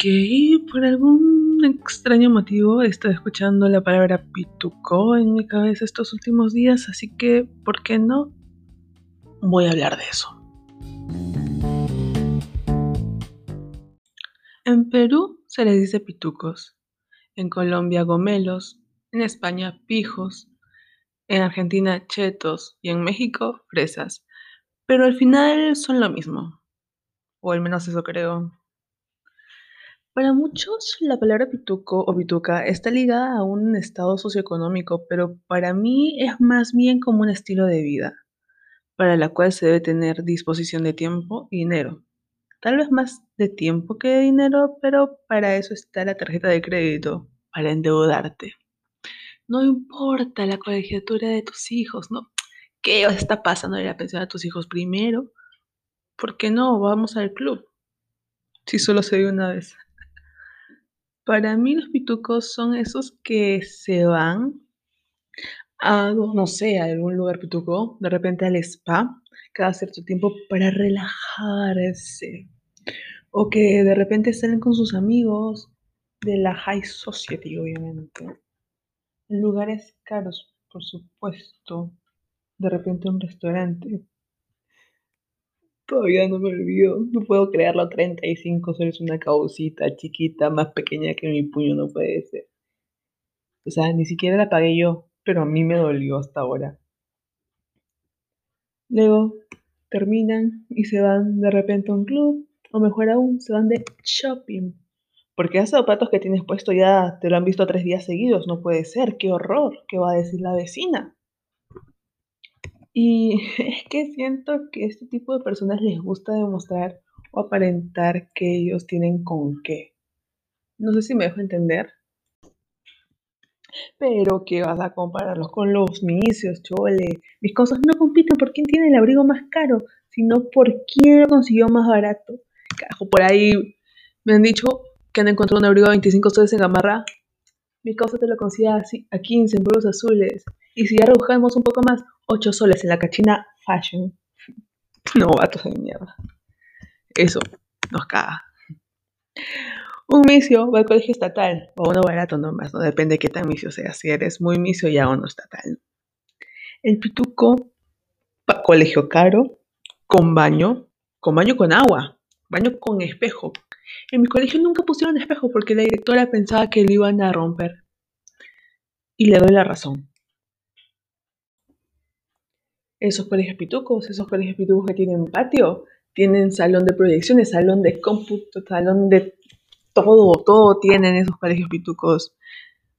Ok, por algún extraño motivo he estado escuchando la palabra pituco en mi cabeza estos últimos días, así que, ¿por qué no? Voy a hablar de eso. En Perú se les dice pitucos, en Colombia gomelos, en España pijos, en Argentina chetos y en México fresas. Pero al final son lo mismo, o al menos eso creo. Para muchos, la palabra pituco o pituca está ligada a un estado socioeconómico, pero para mí es más bien como un estilo de vida, para la cual se debe tener disposición de tiempo y dinero. Tal vez más de tiempo que de dinero, pero para eso está la tarjeta de crédito, para endeudarte. No importa la colegiatura de tus hijos, ¿no? ¿Qué está pasando en la pensión a tus hijos primero? ¿Por qué no? Vamos al club. Si solo se ve una vez. Para mí los pitucos son esos que se van a, no sé, a algún lugar pituco, de repente al spa, cada cierto tiempo para relajarse. O que de repente salen con sus amigos de la high society, obviamente. En lugares caros, por supuesto. De repente un restaurante Todavía no me olvido, no puedo creerlo, 35 soles una causita chiquita, más pequeña que mi puño, no puede ser. O sea, ni siquiera la pagué yo, pero a mí me dolió hasta ahora. Luego terminan y se van de repente a un club, o mejor aún, se van de shopping. Porque esos zapatos que tienes puesto ya te lo han visto tres días seguidos, no puede ser, qué horror, ¿qué va a decir la vecina? Y es que siento que este tipo de personas les gusta demostrar o aparentar que ellos tienen con qué. No sé si me dejo entender. Pero que vas a compararlos con los misios, chole. Mis cosas no compiten por quién tiene el abrigo más caro, sino por quién lo consiguió más barato. Carajo, por ahí me han dicho que han encontrado un abrigo a 25 soles en Gamarra. Mi cosa te lo consigue así, a 15 en puros azules. Y si ya rebujamos un poco más, 8 soles en la cachina fashion. No, vatos de mierda. Eso nos caga. Un misio va al colegio estatal o uno barato nomás, no depende de qué tan misio sea. Si eres muy misio, ya uno estatal. El pituco colegio caro, con baño, con baño con agua, baño con espejo. En mi colegio nunca pusieron espejo porque la directora pensaba que lo iban a romper. Y le doy la razón esos colegios pitucos, esos colegios pitucos que tienen patio, tienen salón de proyecciones, salón de cómputo, salón de todo, todo tienen esos colegios pitucos.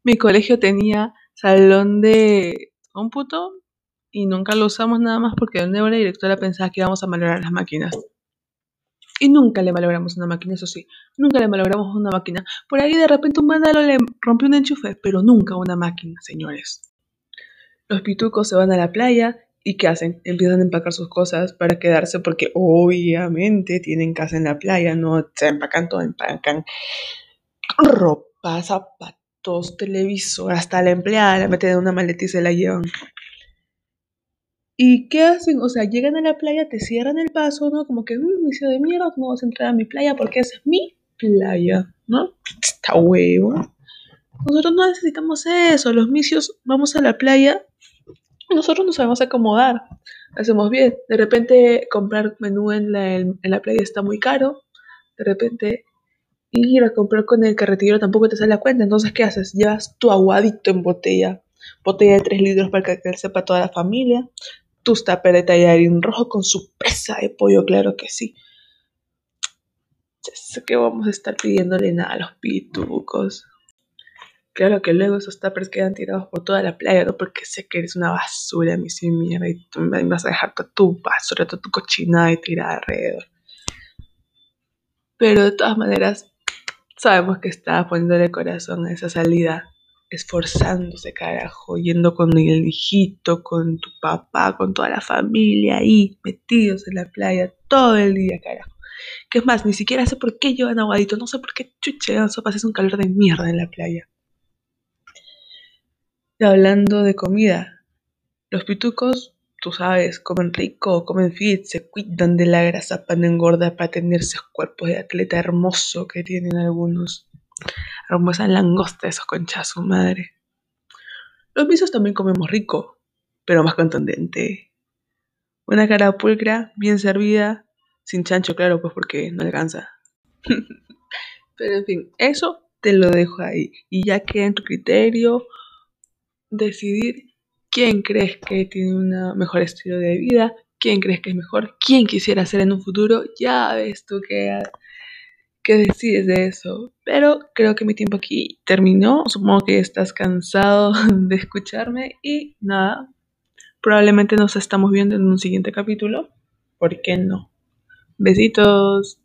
Mi colegio tenía salón de cómputo y nunca lo usamos nada más porque de nuevo la directora pensaba que íbamos a malograr las máquinas. Y nunca le malogramos una máquina, eso sí, nunca le malogramos una máquina. Por ahí de repente un vándalo le rompió un enchufe, pero nunca una máquina, señores. Los pitucos se van a la playa ¿Y qué hacen? Empiezan a empacar sus cosas para quedarse porque obviamente tienen casa en la playa, no se empacan todo, empacan ropa, zapatos, televisor, hasta la empleada la meten en una maleta y se la llevan. ¿Y qué hacen? O sea, llegan a la playa, te cierran el paso, ¿no? Como que, un misión de mierda, no vas a entrar a mi playa porque esa es mi playa, ¿no? Está huevo. Nosotros no necesitamos eso, los misios vamos a la playa nosotros nos sabemos acomodar, hacemos bien. De repente comprar menú en la, en la playa está muy caro, de repente ir a comprar con el carretillero tampoco te sale la cuenta, entonces ¿qué haces? Llevas tu aguadito en botella, botella de 3 litros para que sepa toda la familia, tu tupper de tallarín rojo con su presa de pollo, claro que sí. Ya sé que vamos a estar pidiéndole nada a los pitucos. Claro que luego esos tuppers quedan tirados por toda la playa, ¿no? Porque sé que eres una basura, mi sin mierda, y tú me vas a dejar toda tu basura, toda tu cochinada y tirada alrededor. Pero de todas maneras, sabemos que estaba poniéndole corazón a esa salida, esforzándose, carajo, yendo con el hijito, con tu papá, con toda la familia ahí, metidos en la playa todo el día, carajo. Que es más, ni siquiera sé por qué llevan aguadito, no sé por qué chuche, sopa, es un calor de mierda en la playa. Y hablando de comida, los pitucos tú sabes, comen rico, comen fit, se cuidan de la grasa para no engordar, para tener esos cuerpos de atleta hermoso que tienen algunos. Hermosa langosta, esos conchas su madre. Los pisos también comemos rico, pero más contundente. Una cara pulcra, bien servida, sin chancho, claro, pues porque no alcanza. pero en fin, eso te lo dejo ahí. Y ya queda en tu criterio decidir quién crees que tiene un mejor estilo de vida, quién crees que es mejor, quién quisiera ser en un futuro, ya ves tú que, que decides de eso. Pero creo que mi tiempo aquí terminó, supongo que estás cansado de escucharme y nada, probablemente nos estamos viendo en un siguiente capítulo, ¿por qué no? Besitos.